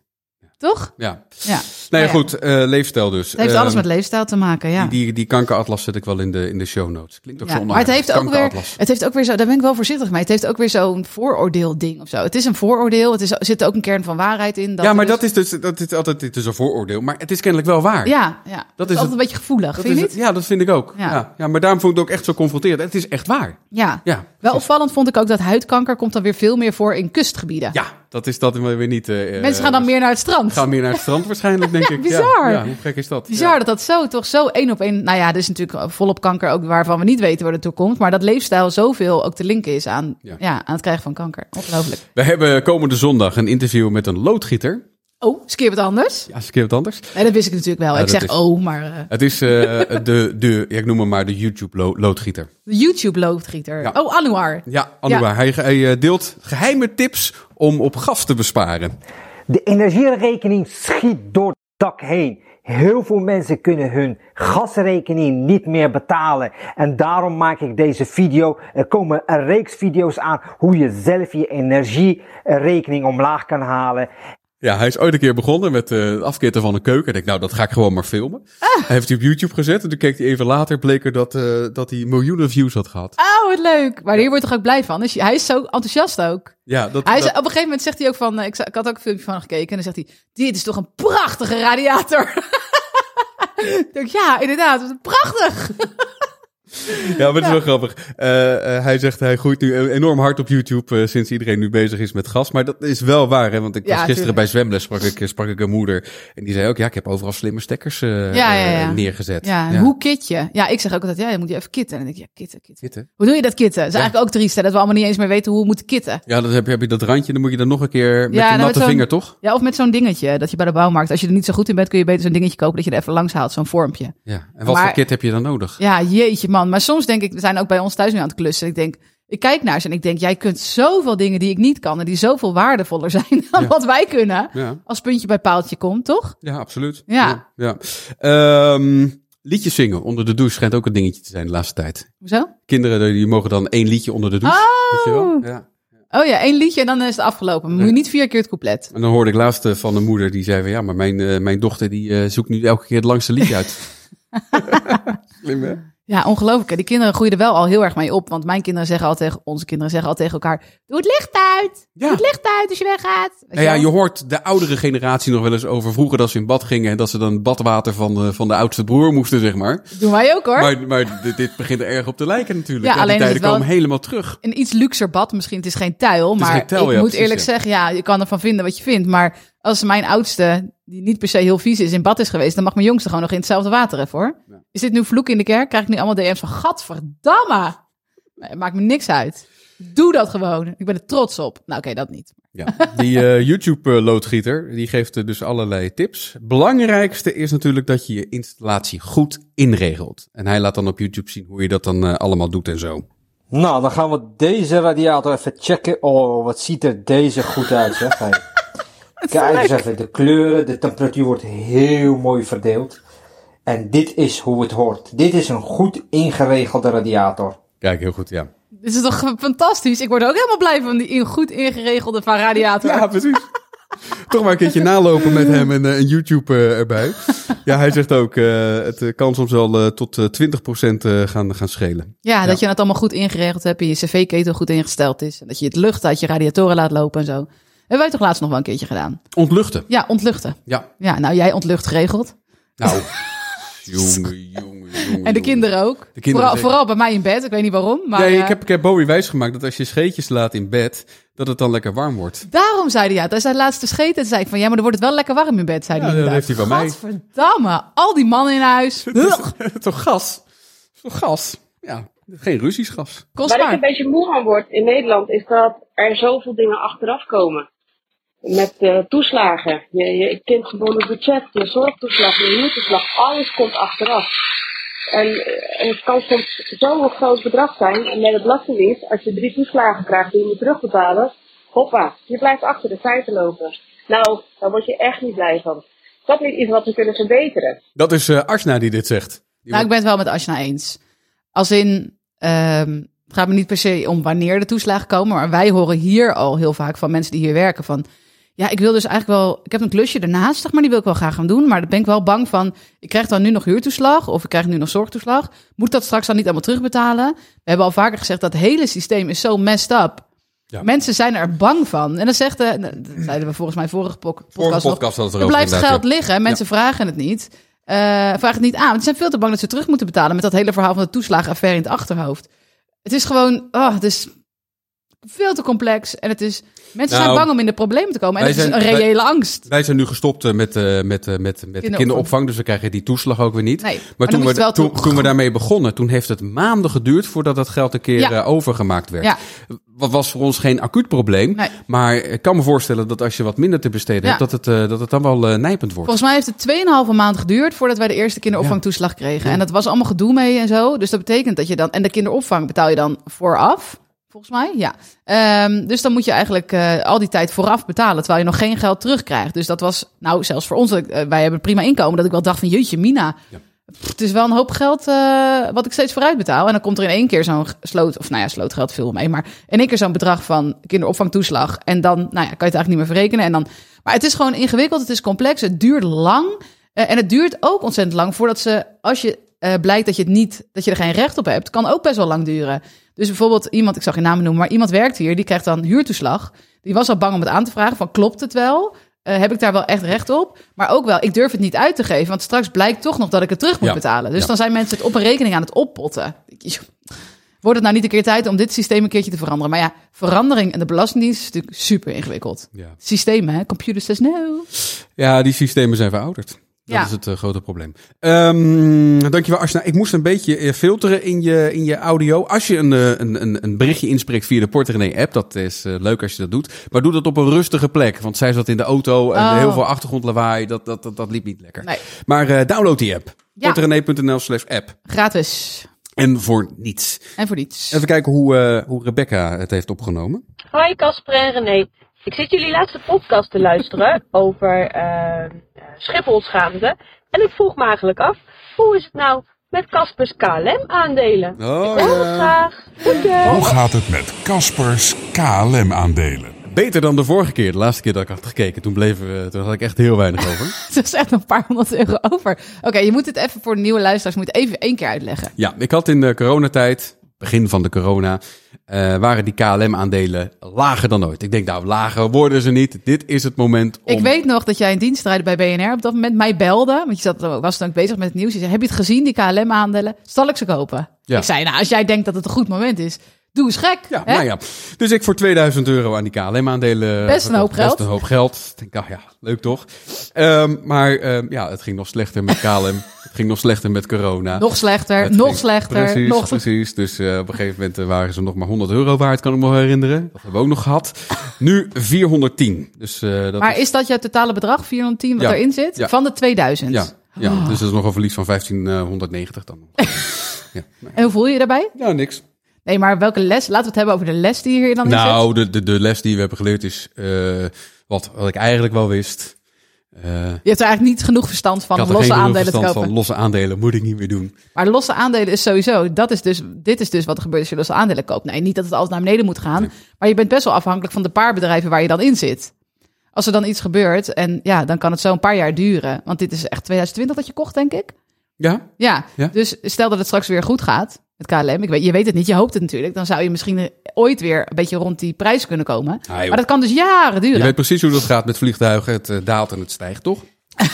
S6: Toch?
S1: Ja.
S6: Ja.
S1: Nou ja,
S6: Maar ja,
S1: goed, eh, leefstijl dus.
S6: Het heeft
S1: Ehm,
S6: alles met leefstijl te maken, ja.
S1: Die, die, die kankeratlas zet ik wel in de, in de show notes. Klinkt ook
S6: Ja,
S1: zo
S6: maar het heeft, ook weer, het heeft ook weer zo, daar ben ik wel voorzichtig mee. Het heeft ook weer zo'n vooroordeel ding of zo. Het is een vooroordeel, het is, zit ook een kern van waarheid in. Dat
S1: ja, maar
S6: er
S1: dat is dus dat is altijd het is een vooroordeel, maar het is kennelijk wel waar.
S6: Ja, ja.
S1: Dat
S6: is
S1: is
S6: altijd
S1: het-
S6: een beetje gevoelig, vind je
S1: het- ja, dat vind ik ook.
S6: Ja.
S1: Ja. Ja, maar daarom vond ik het ook echt zo confronterend. Het is echt waar.
S6: Ja.
S1: Ja,
S6: Wel opvallend vond ik ook dat huidkanker komt dan weer veel meer voor in kustgebieden.
S1: ja dat is dat weer niet. eh,
S6: Mensen gaan dan meer naar het strand.
S1: gaan meer naar het strand waarschijnlijk, denk ik.
S6: bizar.
S1: Ja, ja, hoe gek is dat?
S6: Bizar
S1: Ja.
S6: dat dat zo, toch zo één op één... Nou ja, er is natuurlijk volop kanker ook waarvan we niet weten waar het toe komt. Maar dat leefstijl zoveel ook te linken is aan, ja.
S1: Ja.
S6: aan het krijgen van kanker. Ongelooflijk.
S1: We hebben komende zondag een interview met een loodgieter.
S6: Oh, een keer wat anders.
S1: Ja, is een keer wat anders.
S6: Nee, dat wist ik natuurlijk wel.
S1: Ja,
S6: ik zeg
S1: is-
S6: oh, maar eh,
S1: Het is eh, de, de, ja, ik noem hem maar de YouTube lo- loodgieter.
S6: de YouTube-loodgieter.
S1: Ja.
S6: Oh, Anouar.
S1: Ja, Anouar. Hij, hij eh, deelt geheime tips om op gas te besparen.
S5: De energierekening schiet door het dak heen. Heel veel mensen kunnen hun gasrekening niet meer betalen. En daarom maak ik deze video. Er komen een reeks video's aan hoe je zelf je energierekening omlaag kan halen.
S1: Ja, hij is ooit een keer begonnen met het afkitten van een keuken. Ik denk, nou, dat ga ik gewoon maar filmen. Hij heeft hij op YouTube gezet en toen keek hij even later, bleek er dat, eh, dat hij miljoenen views had gehad.
S6: Oh, wat leuk. Maar hier word je toch ook blij van? Dus hij is zo enthousiast ook.
S1: Ja, dat,
S6: Hij is,
S1: dat-
S6: op een gegeven moment zegt hij ook van... eh, Ik, ik had ook een filmpje van gekeken. En dan zegt hij... Dit is toch een prachtige radiator. ik denk, ja, inderdaad. Prachtig.
S1: Ja, maar het is wel grappig. Eh, eh, hij zegt hij groeit nu enorm hard op YouTube eh, sinds iedereen nu bezig is met gas. Maar dat is wel waar, hè? want ik
S6: Ja,
S1: was gisteren
S6: tuurlijk.
S1: bij zwemles, sprak ik, sprak ik een moeder. En die zei ook, ja, ik heb overal slimme stekkers
S6: Ja,
S1: neergezet.
S6: Ja, hoe kit je? Ja, ik zeg ook altijd, ja, je moet je even kitten. En dan denk ik, ja, kitten, kitten. Hoe doe je dat kitten? Dat is eigenlijk ook triest, hè, dat we allemaal niet eens meer weten hoe we moeten kitten.
S1: Ja, dan heb je, heb je dat randje, dan moet je dan nog een keer met je
S6: nou, met
S1: natte vinger, toch?
S6: Ja, of met zo'n dingetje dat je bij de bouwmarkt, als je er niet zo goed in bent, kun je beter zo'n dingetje kopen dat je er even langs haalt, zo'n vormpje.
S1: Ja. En wat
S6: Maar-
S1: voor kit heb je dan nodig?
S6: Ja, jeetje man. Maar soms denk ik, we zijn ook bij ons thuis nu aan het klussen. Ik denk, ik kijk naar ze en ik denk, jij kunt zoveel dingen die ik niet kan en die zoveel waardevoller zijn dan
S1: Ja.
S6: wat wij kunnen.
S1: Ja,
S6: Als puntje bij paaltje komt, toch?
S1: ja absoluut.
S6: Ja.
S1: ja. Ehm, liedjes zingen onder de douche schijnt ook een dingetje te zijn de laatste tijd.
S6: Hoezo?
S1: Kinderen die mogen dan één liedje onder de douche. Weet je wel? Ja.
S6: Oh ja, één liedje en dan is het afgelopen. Moet je niet vier keer het couplet.
S1: En dan hoorde ik laatst eh, van een moeder die zei van ja, maar mijn, eh, mijn dochter die eh, zoekt nu elke keer het langste liedje uit. Slim hè?
S6: Ja, ongelooflijk. hè. Die kinderen groeien er wel al heel erg mee op. Want mijn kinderen zeggen al tegen, onze kinderen zeggen al tegen elkaar, doe het licht uit.
S1: Ja.
S6: Doe het licht uit als je weggaat.
S1: Nou ja, je hoort de oudere generatie nog wel eens over vroeger dat ze in bad gingen en dat ze dan badwater van de, van de oudste broer moesten, zeg maar.
S6: Doen wij ook hoor.
S1: Maar, maar dit, dit begint er erg op te lijken natuurlijk.
S6: Ja, alleen
S1: die tijden komen helemaal terug.
S6: een iets luxer bad. Misschien, het is geen tuil. maar
S1: geen tuil,
S6: ik
S1: ja,
S6: moet
S1: precies,
S6: eerlijk
S1: ja.
S6: zeggen, ja, je kan ervan vinden wat je vindt. Maar als mijn oudste, die niet per se heel vies is, in bad is geweest, dan mag mijn jongste gewoon nog in hetzelfde water even hoor. Is dit nu vloek in de kerk? Krijg ik nu allemaal DM's van, gadverdamme. Maakt me niks uit. Doe dat gewoon. Ik ben er trots op. Nou oké, dat niet.
S1: Ja. Die eh, YouTube-loodgieter, die geeft dus allerlei tips. Belangrijkste is natuurlijk dat je je installatie goed inregelt. En hij laat dan op YouTube zien hoe je dat dan eh, allemaal doet en zo.
S5: Nou, dan gaan we deze radiator even checken. Oh, wat ziet er deze goed uit, zeg. Hey. Kijk eens even, de kleuren, de temperatuur wordt heel mooi verdeeld. En dit is hoe het hoort. Dit is een goed ingeregelde radiator.
S1: Kijk, heel goed, ja.
S6: Dit is toch fantastisch? Ik word ook helemaal blij van die in- goed ingeregelde van radiator.
S1: Ja, precies. Toch maar een keertje nalopen met hem en een YouTube eh, erbij. Ja, hij zegt ook, eh, het kan soms wel tot eh, 20% eh, gaan, gaan schelen.
S6: Ja, dat je het allemaal goed ingeregeld hebt en je cv-ketel goed ingesteld is. En dat je het lucht uit je radiatoren laat lopen en zo. Hebben wij toch laatst nog wel een keertje gedaan?
S1: Ontluchten.
S6: Ja, ontluchten.
S1: Ja.
S6: Ja, nou jij ontlucht geregeld.
S1: Nou, jongen, jongen, jongen.
S6: En de kinderen ook.
S1: De kinderen
S6: vooral, vooral bij mij in bed. Ik weet niet waarom. Maar
S1: nee,
S6: eh,
S1: ik heb, ik heb Bowie wijsgemaakt dat als je scheetjes laat in bed, dat het dan lekker warm wordt.
S6: daarom zei hij ja. Hij zei laatste scheten. Toen zei ik van ja, maar dan wordt het wel lekker warm in bed. Zei
S1: Ja,
S6: hij
S1: dat
S6: inderdaad.
S1: heeft hij bij mij.
S6: Gadverdamme. Al die mannen in huis.
S1: Toch gas? Toch gas? Ja, geen Russisch gas.
S7: Waar ik een beetje moe van word in Nederland is dat er zoveel dingen achteraf komen. Met eh, toeslagen, je, je kindgebonden budget, je zorgtoeslag, je huurtoeslag, alles komt achteraf. En eh, het kan soms zo'n groot bedrag zijn. En met de Belastingdienst, als je drie toeslagen krijgt die je moet terugbetalen, hoppa, je blijft achter de feiten lopen. Nou, daar word je echt niet blij van. Is dat niet iets wat we kunnen verbeteren?
S1: Dat is eh Arsna die dit zegt. Die
S6: Nou, ik ben het wel met Ashna eens. Als in, ehm, het gaat me niet per se om wanneer de toeslagen komen, maar wij horen hier al heel vaak van mensen die hier werken van, ja, ik wil dus eigenlijk wel, ik heb een klusje ernaast, zeg maar, die wil ik wel graag gaan doen, maar daar ben ik wel bang van, ik krijg dan nu nog huurtoeslag of ik krijg nu nog zorgtoeslag, moet dat straks dan niet allemaal terugbetalen? We hebben al vaker gezegd dat het hele systeem is zo messed up.
S1: Ja.
S6: Mensen zijn er bang van. En dan zegt de, dat zeiden we volgens mij vorige podcast,
S1: Vorige
S6: nog,
S1: podcast
S6: er blijft geld liggen. Mensen vragen het niet. Eh, vragen het niet aan. Want ze zijn veel te bang dat ze terug moeten betalen met dat hele verhaal van de toeslagenaffaire in het achterhoofd. Het is gewoon, oh, het is veel te complex. En het is, mensen
S1: Nou,
S6: zijn bang om in de problemen te komen. En het is een
S1: wij-
S6: reële angst.
S1: Wij zijn nu gestopt eh, met, eh, met, eh, met, met kinderopvang. kinderopvang, dus we krijgen die toeslag ook weer niet.
S6: Nee,
S1: maar toen, we, toen,
S6: toe-
S1: toen we daarmee begonnen, toen heeft het maanden geduurd voordat dat geld een keer
S6: Ja.
S1: eh, overgemaakt werd.
S6: Ja.
S1: Wat was voor ons geen acuut probleem.
S6: Nee.
S1: Maar ik kan me voorstellen dat als je wat minder te besteden
S6: Ja.
S1: hebt, dat het, eh, dat het dan wel eh, nijpend wordt.
S6: Volgens mij heeft het 2,5 maand geduurd voordat wij de eerste kinderopvangtoeslag kregen. En dat was allemaal gedoe mee en zo. Dus dat betekent dat je dan. En de kinderopvang betaal je dan vooraf. Volgens mij, ja. Ehm, dus dan moet je eigenlijk eh, al die tijd vooraf betalen, terwijl je nog geen geld terugkrijgt. Dus dat was, nou, zelfs voor ons, dat ik- eh, wij hebben prima inkomen, dat ik wel dacht van, jeetje, Mina, pff, het is wel een hoop geld eh, wat ik steeds vooruit betaal. En dan komt er in één keer zo'n sloot, of nou ja, slootgeld veel mee, maar in één keer zo'n bedrag van kinderopvangtoeslag. En dan, nou ja, kan je het eigenlijk niet meer verrekenen. En dan, maar het is gewoon ingewikkeld, het is complex, het duurt lang. En het duurt ook ontzettend lang voordat ze, als je blijkt dat je het niet, dat je er geen recht op hebt, kan ook best wel lang duren. Dus bijvoorbeeld iemand, ik zag je naam noemen, maar iemand werkt hier, die krijgt dan huurtoeslag. Die was al bang om het aan te vragen van klopt het wel? Eh, heb ik daar wel echt recht op? Maar ook wel, ik durf het niet uit te geven, want straks blijkt toch nog dat ik het terug moet
S1: Ja.
S6: betalen. Dus
S1: Ja.
S6: dan zijn mensen het op een rekening aan het oppotten. Wordt het nou niet een keer tijd om dit systeem een keertje te veranderen? Maar ja, verandering en de Belastingdienst is natuurlijk super ingewikkeld.
S1: Ja.
S6: Systemen, hè? Computer says no.
S1: Ja, die systemen zijn verouderd. Dat
S6: Ja.
S1: is het eh, grote probleem. Ehm dankjewel, Asna. Ik moest een beetje eh, filteren in je, in je audio. Als je een, eh, een, een, een berichtje inspreekt via de Porterenee app, dat is leuk als je dat doet. Maar doe dat op een rustige plek. Want zij zat in de auto en
S6: Oh.
S1: heel veel achtergrondlawaai. Dat, dat, dat, dat liep niet lekker.
S6: Nee.
S1: Maar eh, download die app.
S6: Ja.
S1: Porterenee.nl slash app.
S6: Gratis.
S1: En voor niets.
S6: En voor niets.
S1: Even kijken hoe, eh, hoe Rebecca het heeft opgenomen.
S8: Hoi Casper en René. Ik zit jullie laatste podcast te luisteren over eh, eh, Schiphol-schaamte. En ik vroeg me eigenlijk af, hoe is het nou met Caspers KLM-aandelen?
S1: Oh,
S8: ik hoor het graag. Groetjes.
S9: Hoe gaat het met Caspers KLM-aandelen?
S1: Beter dan de vorige keer. De laatste keer dat ik had gekeken. Toen, bleven we, toen had ik echt heel weinig over.
S6: Het is echt een paar honderd euro over. Oké, je moet het even voor de nieuwe luisteraars moet even één keer uitleggen.
S1: Ja, ik had in de coronatijd, begin van de corona, eh, waren die KLM-aandelen lager dan ooit. Ik denk, nou, lager worden ze niet. Dit is het moment om...
S6: Ik weet nog dat jij in dienstrijden bij BNR op dat moment mij belde. Want je zat, was dan ook bezig met het nieuws. Je zei, heb je het gezien, die KLM-aandelen? Zal ik ze kopen?
S1: Ja.
S6: Ik zei, nou, als jij denkt dat het een goed moment is, doe eens gek.
S1: Ja,
S6: hè?
S1: nou ja. Dus ik voor 2000 euro aan die KLM-aandelen...
S6: Best een hoop
S1: Best
S6: geld.
S1: een hoop geld. Ik denk, ah ja, leuk toch? Ehm, maar ehm, ja, het ging nog slechter met KLM. het ging nog slechter met corona.
S6: Nog slechter,
S1: Het
S6: nog
S1: ging-
S6: slechter,
S1: Precies,
S6: nog
S1: precies. Dus eh, op een gegeven moment eh, waren ze nog maar 100 euro waard, kan ik me herinneren. Dat hebben we ook nog gehad. Nu 410. Dus eh, dat
S6: Maar is dat jouw totale bedrag, 410, wat
S1: Ja.
S6: erin zit?
S1: Ja.
S6: Van de 2000?
S1: Ja, ja
S6: Oh.
S1: dus dat is nog een verlies van 1590 dan. ja.
S6: En hoe voel je je daarbij?
S1: Nou, niks.
S6: Nee, maar welke les? Laten we het hebben over de les die hier dan.
S1: Nou, de, de, de les die we hebben geleerd is eh, wat, wat ik eigenlijk wel wist. Eh,
S6: Je hebt er eigenlijk niet genoeg verstand van om losse
S1: geen
S6: aandelen te kopen.
S1: van. Losse aandelen moet ik niet meer doen.
S6: Maar losse aandelen is sowieso, dat is dus, dit is dus wat er gebeurt als je losse aandelen koopt. Nee, niet dat het altijd naar beneden moet gaan, maar je bent best wel afhankelijk van de paar bedrijven waar je dan in zit. Als er dan iets gebeurt en ja, dan kan het zo een paar jaar duren. Want dit is echt 2020 dat je kocht, denk ik.
S1: Ja?
S6: Ja,
S1: Ja.
S6: dus stel dat het straks weer goed gaat met KLM. Ik weet, je weet het niet, je hoopt het natuurlijk. Dan zou je misschien ooit weer een beetje rond die prijs kunnen komen.
S1: Ah,
S6: maar dat kan dus jaren duren.
S1: Je weet precies hoe dat gaat met vliegtuigen. Het eh, daalt en het stijgt, toch?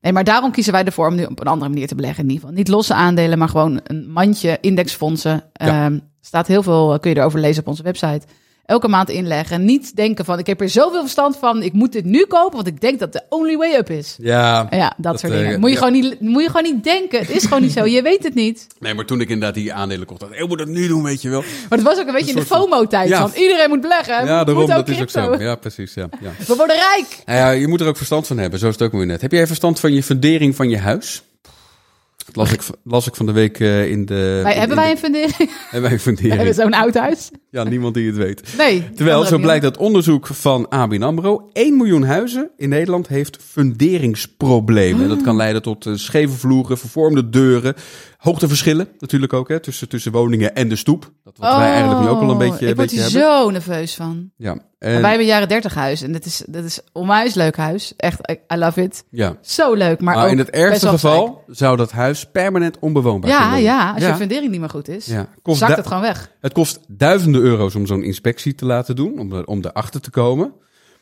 S6: Nee, maar daarom kiezen wij ervoor om nu op een andere manier te beleggen. In ieder geval niet losse aandelen, maar gewoon een mandje indexfondsen.
S1: Ja.
S6: Ehm, staat heel veel, eh, kun je erover lezen op onze website. Elke maand inleggen. Niet denken van, ik heb er zoveel verstand van, ik moet dit nu kopen, want ik denk dat de only way up is.
S1: Ja.
S6: Ja, dat,
S1: Dat,
S6: soort
S1: eh,
S6: dingen. Moet je,
S1: ja.
S6: gewoon niet, moet je gewoon niet denken. Het is gewoon niet zo. Je weet het niet.
S1: Nee, maar toen ik inderdaad die aandelen kocht, dacht ik, ik moet het nu doen, weet je wel.
S6: Maar het was ook een beetje in de FOMO-tijd.
S1: Ja.
S6: Van iedereen moet beleggen.
S1: Ja,
S6: moet
S1: daarom,
S6: ook
S1: dat is ook zo. Ja, precies, ja. ja.
S6: We worden rijk.
S1: Nou ja, je moet er ook verstand van hebben, zo is het ook weer net. Heb jij verstand van je fundering van je huis? Dat las ik, las ik van de week eh, in de...
S6: Wij,
S1: in-
S6: hebben wij een fundering?
S1: hebben wij een
S6: We
S1: fundering?
S6: hebben zo'n oud huis.
S1: Ja, niemand die het weet.
S6: Nee.
S1: Terwijl, zo blijkt uit onderzoek van ABN AMRO... 1 miljoen huizen in Nederland heeft funderingsproblemen. En dat kan leiden tot eh, scheve vloeren, vervormde deuren... Hoogteverschillen natuurlijk ook, hè, tussen, tussen woningen en de stoep. Dat wat wij eigenlijk nu ook al een beetje,
S6: Oh, Ik
S1: een
S6: word
S1: beetje
S6: hier
S1: hebben.
S6: zo nerveus van.
S1: Ja, en,
S6: Wij hebben jaren 30 huis en dat is, dat is onwijs leuk huis. Echt, I- love it.
S1: ja.
S6: Zo leuk, maar,
S1: Maar
S6: ook
S1: in het ergste geval zou dat huis permanent onbewoonbaar
S6: Ja, ja, als je fundering niet meer goed is,
S1: Ja. Kost
S6: zakt het gewoon weg.
S1: Het kost duizenden euro's om zo'n inspectie te laten doen, om, er, om erachter te komen.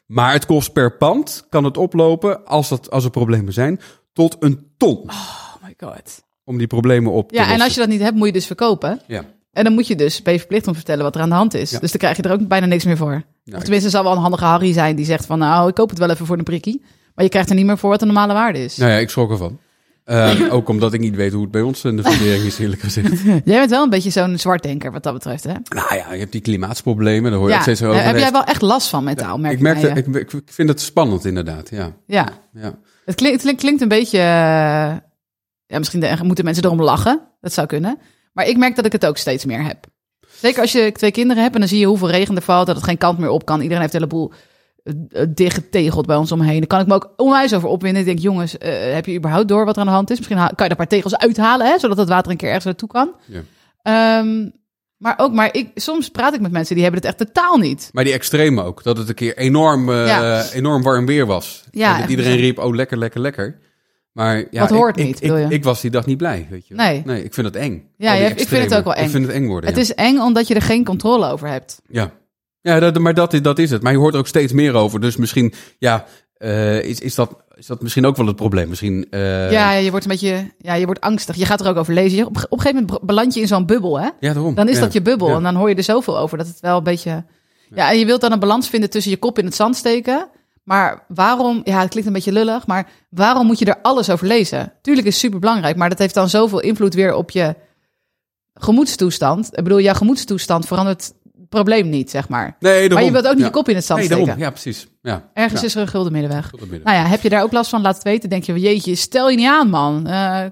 S1: Maar het kost per pand, kan het oplopen, als, dat, als er problemen zijn, tot een ton.
S6: Oh my god.
S1: Om die problemen op te
S6: Ja, en als je dat niet hebt, moet je dus verkopen.
S1: Ja.
S6: En dan moet je dus, ben je verplicht om te vertellen wat er aan de hand is.
S1: Ja.
S6: Dus dan krijg je er ook bijna niks meer voor.
S1: Nou,
S6: of tenminste, zal wel een handige Harry zijn die zegt van... nou, ik koop het wel even voor een prikkie. Maar je krijgt er niet meer voor wat de normale waarde is.
S1: Nou ja, ik schrok ervan. Ehm, ook omdat ik niet weet hoe het bij ons in de fundering is, eerlijk gezegd.
S6: Jij bent wel een beetje zo'n zwartdenker wat dat betreft, hè?
S1: nou ja, je hebt die klimaatsproblemen, daar hoor je
S6: Ja.
S1: ook steeds
S6: Eh,
S1: over.
S6: heb jij wel echt last van metaal, merk
S1: ik,
S6: je?
S1: ik, ik vind het spannend inderdaad, ja.
S6: Ja,
S1: ja.
S6: het klinkt, het klinkt- klinkt een beetje... ja, misschien de- moeten mensen erom lachen. Dat zou kunnen. Maar ik merk dat ik het ook steeds meer heb. Zeker als je twee kinderen hebt en dan zie je hoeveel regen er valt... dat het geen kant meer op kan. Iedereen heeft een heleboel eh, eh, dichtgetegeld bij ons omheen. Daar kan ik me ook onwijs over opwinden. Ik denk, jongens, eh, heb je überhaupt door wat er aan de hand is? Misschien kan je er een paar tegels uithalen, hè, zodat het water een keer ergens naartoe kan.
S1: Ja.
S6: Ehm, maar ook, maar ik, soms praat ik met mensen die hebben het echt totaal niet.
S1: Maar die extreme ook. Dat het een keer enorm,
S6: Ja.
S1: enorm warm weer was.
S6: Ja,
S1: En dat iedereen riep, oh lekker, lekker, lekker. Maar ja,
S6: Wat
S1: ik-
S6: hoort
S1: ik,
S6: niet,
S1: ik,
S6: bedoel je?
S1: Ik, was die dag niet blij, weet je.
S6: Nee.
S1: Nee, ik vind het eng.
S6: Ja, ik vind het ook wel eng.
S1: Ik vind het eng worden,
S6: Het
S1: ja.
S6: is eng omdat je er geen controle over hebt.
S1: Ja, ja dat, maar dat, is- dat is het. Maar je hoort er ook steeds meer over. Dus misschien ja, eh, is, is dat is dat misschien ook wel het probleem. Misschien, eh,
S6: ja, je wordt een beetje, ja, je wordt angstig. Je gaat er ook over lezen. Je, op, op een gegeven moment beland je in zo'n bubbel, hè?
S1: ja, daarom.
S6: Dan is
S1: Ja.
S6: dat je bubbel en dan hoor je er zoveel over dat het wel een beetje. Ja, en je wilt dan een balans vinden tussen je kop in het zand steken. Maar waarom, ja, het klinkt een beetje lullig, maar waarom moet je er alles over lezen? Tuurlijk is het super belangrijk, maar dat heeft dan zoveel invloed weer op je gemoedstoestand. Ik bedoel, jouw gemoedstoestand verandert het probleem niet, zeg maar.
S1: Nee, daarom.
S6: Maar je wilt ook niet
S1: Ja.
S6: je kop in het zand
S1: Nee,
S6: steken.
S1: daarom. Ja, precies. Ja.
S6: Ergens
S1: Ja.
S6: is er een gulden middenweg.
S1: Midden.
S6: Nou ja, heb je daar ook last van? Laat het weten. Denk je, jeetje, stel je niet aan, man. Eh,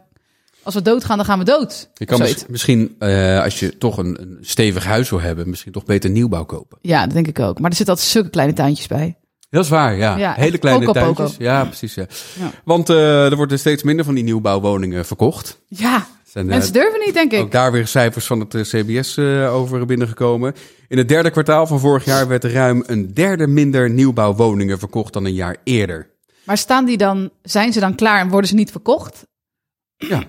S6: als we doodgaan, dan gaan we dood.
S1: Je kan mis- misschien, eh, als je toch een, een stevig huis wil hebben, misschien toch beter nieuwbouw kopen.
S6: Ja, dat denk ik ook. Maar er zitten altijd zulke kleine tuintjes bij.
S1: Dat is waar, ja.
S6: Ja,
S1: Hele kleine
S6: poco.
S1: Ja, precies. Ja.
S6: Ja.
S1: Want eh, er worden steeds minder van die nieuwbouwwoningen verkocht.
S6: Ja,
S1: Zijn, eh,
S6: mensen durven niet, denk ik.
S1: Ook daar weer cijfers van het eh, CBS over binnengekomen. In het derde kwartaal van vorig jaar werd er ruim een derde minder nieuwbouwwoningen verkocht dan een jaar eerder.
S6: Maar staan die dan, zijn ze dan klaar en worden ze niet verkocht?
S1: Ja.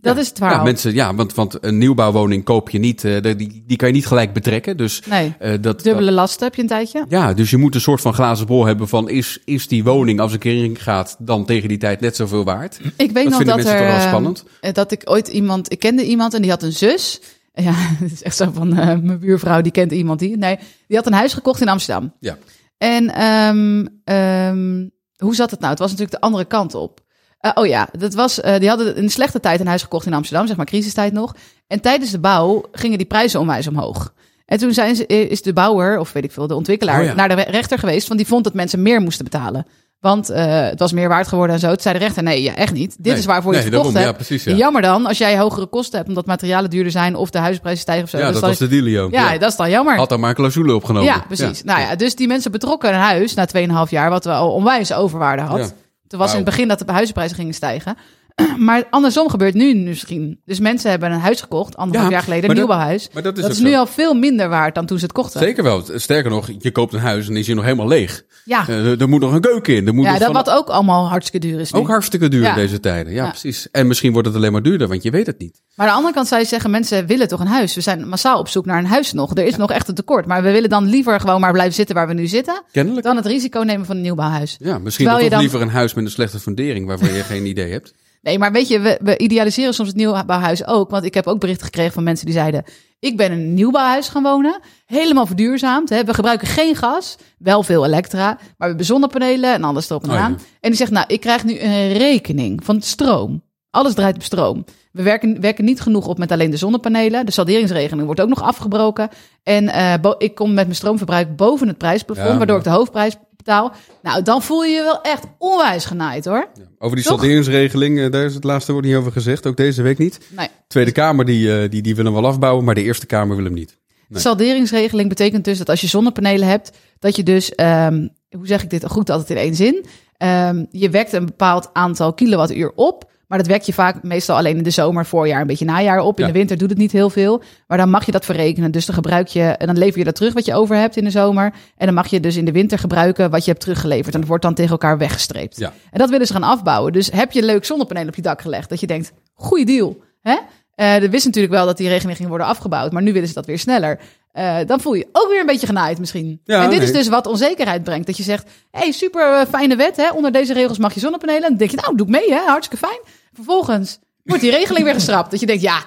S6: Dat
S1: Ja.
S6: is het verhaal.
S1: Ja, mensen, ja want, want een nieuwbouwwoning koop je niet, eh, die, die kan je niet gelijk betrekken. Dus,
S6: Nee,
S1: eh, dat,
S6: dubbele lasten heb je een tijdje.
S1: Ja, dus je moet een soort van glazen bol hebben van is, is die woning als een keer ingaat dan tegen die tijd net zoveel waard?
S6: Ik weet
S1: Dat
S6: nog dat er,
S1: toch
S6: eh,
S1: spannend?
S6: dat ik ooit iemand, ik kende iemand en die had een zus. Ja, het is echt zo van mijn buurvrouw die kent iemand die. Nee, die had een huis gekocht in Amsterdam.
S1: Ja.
S6: En ehm, hoe zat het nou? Het was natuurlijk de andere kant op. Eh, oh ja, dat was, eh, die hadden een slechte tijd een huis gekocht in Amsterdam, zeg maar crisistijd nog. En tijdens de bouw gingen die prijzen onwijs omhoog. En toen zijn ze, eh, is de bouwer, of weet ik veel, de ontwikkelaar,
S1: Oh ja.
S6: naar de rechter geweest. Want die vond dat mensen meer moesten betalen. Want het was meer waard geworden en zo. Toen zei de rechter, nee, ja, echt niet. Dit
S1: Nee.
S6: is waarvoor je
S1: Nee,
S6: het verkocht
S1: daarom.
S6: hebt.
S1: Ja, precies, ja.
S6: Jammer dan, als jij hogere kosten hebt omdat materialen duurder zijn of de huisprijzen stijgen of zo.
S1: Ja,
S6: Dus
S1: dat was de dealio.
S6: ja, dat is dan jammer.
S1: Had daar maar een clausule opgenomen.
S6: Ja, precies. Nou ja, dus die mensen betrokken een huis na 2,5 jaar, wat we al onwijs overwaarde had. Toen was in het begin dat de huizenprijzen gingen stijgen. Maar andersom gebeurt nu misschien. Dus mensen hebben een huis gekocht, anderhalf
S1: Ja,
S6: jaar geleden, een nieuwbouwhuis.
S1: Maar dat is,
S6: Dat
S1: ook
S6: is nu al veel minder waard dan toen ze het kochten.
S1: Zeker wel. Sterker nog, je koopt een huis en is je nog helemaal leeg.
S6: Ja,
S1: Eh, er, moet nog een keuken in. Er moet
S6: ja dat
S1: van-
S6: wat ook allemaal hartstikke duur is nu.
S1: ook hartstikke duur
S6: Ja.
S1: in deze tijden. Ja,
S6: Ja.
S1: precies. En misschien wordt het alleen maar duurder, want je weet het niet.
S6: Maar aan de andere kant zou je zeggen, mensen willen toch een huis. We zijn massaal op zoek naar een huis nog. Er is nog echt een tekort. Maar we willen dan liever gewoon maar blijven zitten waar we nu zitten...
S1: Kennelijk.
S6: dan het risico nemen van een nieuwbouwhuis.
S1: Ja, misschien toch
S6: dan-
S1: liever een huis met een slechte fundering waarvan je geen idee hebt.
S6: Nee, maar weet je, we, we idealiseren soms het nieuwbouwhuis ook. Want ik heb ook berichten gekregen van mensen die zeiden... ik ben in een nieuwbouwhuis gaan wonen. Helemaal verduurzaamd. Hè. We gebruiken geen gas. Wel veel elektra. Maar we hebben zonnepanelen en alles erop en
S1: Oh, ja.
S6: aan. En die zegt, nou, ik krijg nu een rekening van stroom. Alles draait op stroom. We werken, werken niet genoeg op met alleen de zonnepanelen. De salderingsregeling wordt ook nog afgebroken. En eh, ik kom met mijn stroomverbruik boven het prijsplafond...
S1: Ja,
S6: waardoor ik de hoofdprijs betaal. Nou, dan voel je je wel echt onwijs genaaid, hoor.
S1: Over die salderingsregeling, eh, daar is het laatste woord niet over gezegd. Ook deze week niet.
S6: Nee.
S1: Tweede Kamer die, eh, die, die wil hem wel afbouwen, maar de Eerste Kamer wil hem niet. Nee.
S6: Salderingsregeling betekent dus dat als je zonnepanelen hebt, dat je dus, ehm, hoe zeg ik dit goed altijd in één zin, Ehm, je wekt een bepaald aantal kilowattuur op, maar dat wek je vaak meestal alleen in de zomer, voorjaar, een beetje najaar op. In
S1: Ja.
S6: de winter doet het niet heel veel, maar dan mag je dat verrekenen. Dus dan gebruik je, en dan lever je dat terug wat je over hebt in de zomer, en dan mag je dus in de winter gebruiken wat je hebt teruggeleverd. En dat wordt dan tegen elkaar weggestreept.
S1: Ja.
S6: En dat willen ze gaan afbouwen. Dus heb je leuk zonnepaneel op je dak gelegd, dat je denkt, goede deal. Hè? Eh er wist natuurlijk wel dat die regeling ging worden afgebouwd, maar nu willen ze dat weer sneller. Eh, dan voel je ook weer een beetje genaaid misschien.
S1: Ja,
S6: en dit is dus wat onzekerheid brengt. Dat je zegt, hey, super eh, fijne wet, hè? onder deze regels mag je zonnepanelen. En dan denk je, nou, doe ik mee, hè? hartstikke fijn. Vervolgens wordt die regeling weer geschrapt. Dat je denkt, ja,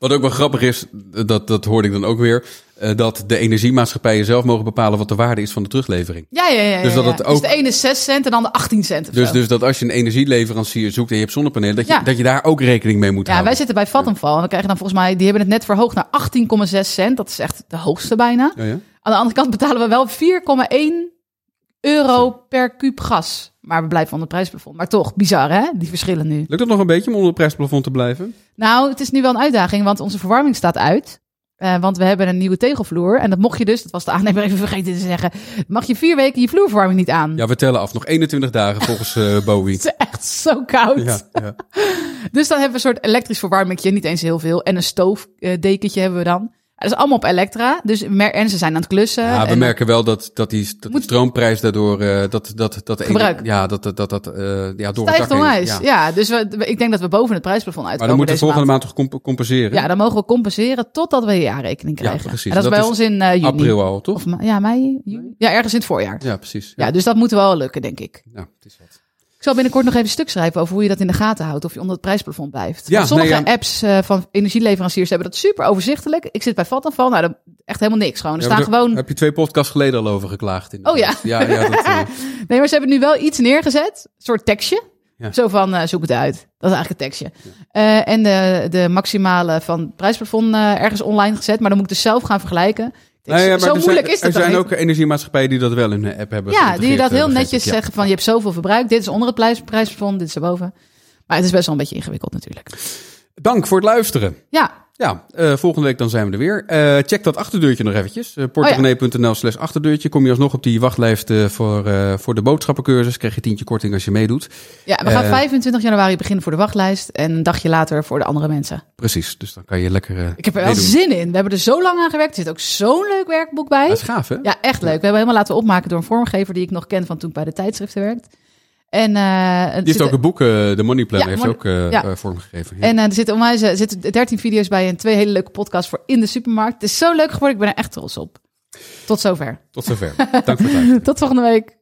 S1: Wat ook wel grappig is, dat, dat hoorde ik dan ook weer, eh, dat de energiemaatschappijen zelf mogen bepalen wat de waarde is van de teruglevering.
S6: ja, ja, ja.
S1: Dus dat
S6: ja.
S1: het ook-
S6: Dus de ene is 6 cent en dan de 18 cent
S1: Dus,
S6: zo.
S1: dus dat als je een energieleverancier zoekt en je hebt zonnepanelen, dat je,
S6: Ja.
S1: dat je daar ook rekening mee moet
S6: Ja,
S1: houden.
S6: wij zitten bij Vattenfall. En we krijgen dan volgens mij, die hebben het net verhoogd naar 18,6 cent. Dat is echt de hoogste bijna.
S1: Ja, ja?
S6: Aan de andere kant betalen we wel 4,1 euro per kuub gas. Maar we blijven onder het prijsplafond. Maar toch, bizar hè, die verschillen nu.
S1: Lukt het nog een beetje om onder het prijsplafond te blijven?
S6: Nou, het is nu wel een uitdaging, want onze verwarming staat uit. Eh, want we hebben een nieuwe tegelvloer. En dat mocht je dus, dat was de aannemer even vergeten te zeggen. Mag je vier weken je vloerverwarming niet aan.
S1: Ja, we tellen af. Nog 21 dagen volgens eh Bowie.
S6: Het is echt zo koud.
S1: Ja, ja.
S6: Dus dan hebben we een soort elektrisch verwarmingje, niet eens heel veel. En een stoofdekentje hebben we dan. Dat is allemaal op elektra. Dus en ze zijn aan het klussen.
S1: Ja, we
S6: En-
S1: merken wel dat, dat, die, dat die
S6: Moet-
S1: stroomprijs daardoor... eh, dat, dat, dat,
S6: Gebruik.
S1: Ja, dat, dat, dat, dat eh, ja, door het
S6: Stijgt onwijs. Ja.
S1: Ja.
S6: dus we, ik denk dat we boven het prijsplafond
S1: Maar
S6: uitkomen
S1: dan moeten we volgende
S6: maand.
S1: maand toch comp- compenseren?
S6: Ja, dan mogen we compenseren totdat we een jaarrekening
S1: Ja,
S6: krijgen.
S1: precies.
S6: En dat is bij ons in eh, juni.
S1: April al, toch?
S6: Of ja, mei, juni. Ja, ergens in het voorjaar.
S1: Ja, precies.
S6: Ja, dus dat moet wel lukken, denk ik.
S1: Ja, het is wat.
S6: Ik zal binnenkort nog even een stuk schrijven over hoe je dat in de gaten houdt. Of je onder het prijsplafond blijft.
S1: Ja,
S6: Want sommige
S1: nee, ja.
S6: apps eh, van energieleveranciers hebben dat super overzichtelijk. Ik zit bij Vattenfall, nou, echt helemaal niks gewoon. Er
S1: Ja,
S6: staan
S1: daar
S6: gewoon...
S1: Heb je twee podcasts geleden al over geklaagd?
S6: Oh ja.
S1: Ja, ja dat, eh,
S6: Nee, maar ze hebben nu wel iets neergezet. Een soort tekstje.
S1: Ja.
S6: Zo van, eh, zoek het uit. Dat is eigenlijk het tekstje. En de, de maximale van het prijsplafond ergens online gezet. Maar dan moet ik dus zelf gaan vergelijken.
S1: Nou ja,
S6: zo
S1: maar er
S6: moeilijk
S1: zijn,
S6: is dat
S1: Er zijn ook energiemaatschappijen die dat wel in hun app hebben
S6: Ja, die dat heel netjes.
S1: Ja.
S6: zeggen van je hebt zoveel verbruikt. Dit is onder het prijs, prijsplafond, dit is erboven. Maar het is best wel een beetje ingewikkeld natuurlijk.
S1: Dank voor het luisteren.
S6: Ja,
S1: Ja, eh, volgende week dan zijn we er weer. Eh, check dat achterdeurtje nog eventjes. Uh,
S6: Oh
S1: porterenee.nl slash achterdeurtje. Kom je alsnog op die wachtlijst eh, voor, eh, voor de boodschappencursus. Krijg je tientje korting als je meedoet.
S6: ja we gaan
S1: Eh,
S6: 25 januari beginnen voor de wachtlijst. En een dagje later voor de andere mensen.
S1: Precies, dus dan kan je lekker eh,
S6: Ik heb er wel
S1: meedoen.
S6: zin in. We hebben er zo lang aan gewerkt. Er zit ook zo'n leuk werkboek bij.
S1: Dat is gaaf, hè?
S6: Ja, echt leuk. We hebben helemaal laten opmaken door een vormgever die ik nog ken van toen ik bij de tijdschriften werkt. En, eh, er
S1: Die heeft ook een boek, eh, de Money Plan,
S6: Ja,
S1: heeft
S6: Money-
S1: ook eh,
S6: ja.
S1: vormgegeven. Ja.
S6: en er zitten, onwijs, er zitten 13 video's bij en twee hele leuke podcasts voor in de supermarkt. Het is zo leuk geworden. Ik ben er echt trots op. Tot zover.
S1: Tot zover. Dank voor het.
S6: Tot volgende week.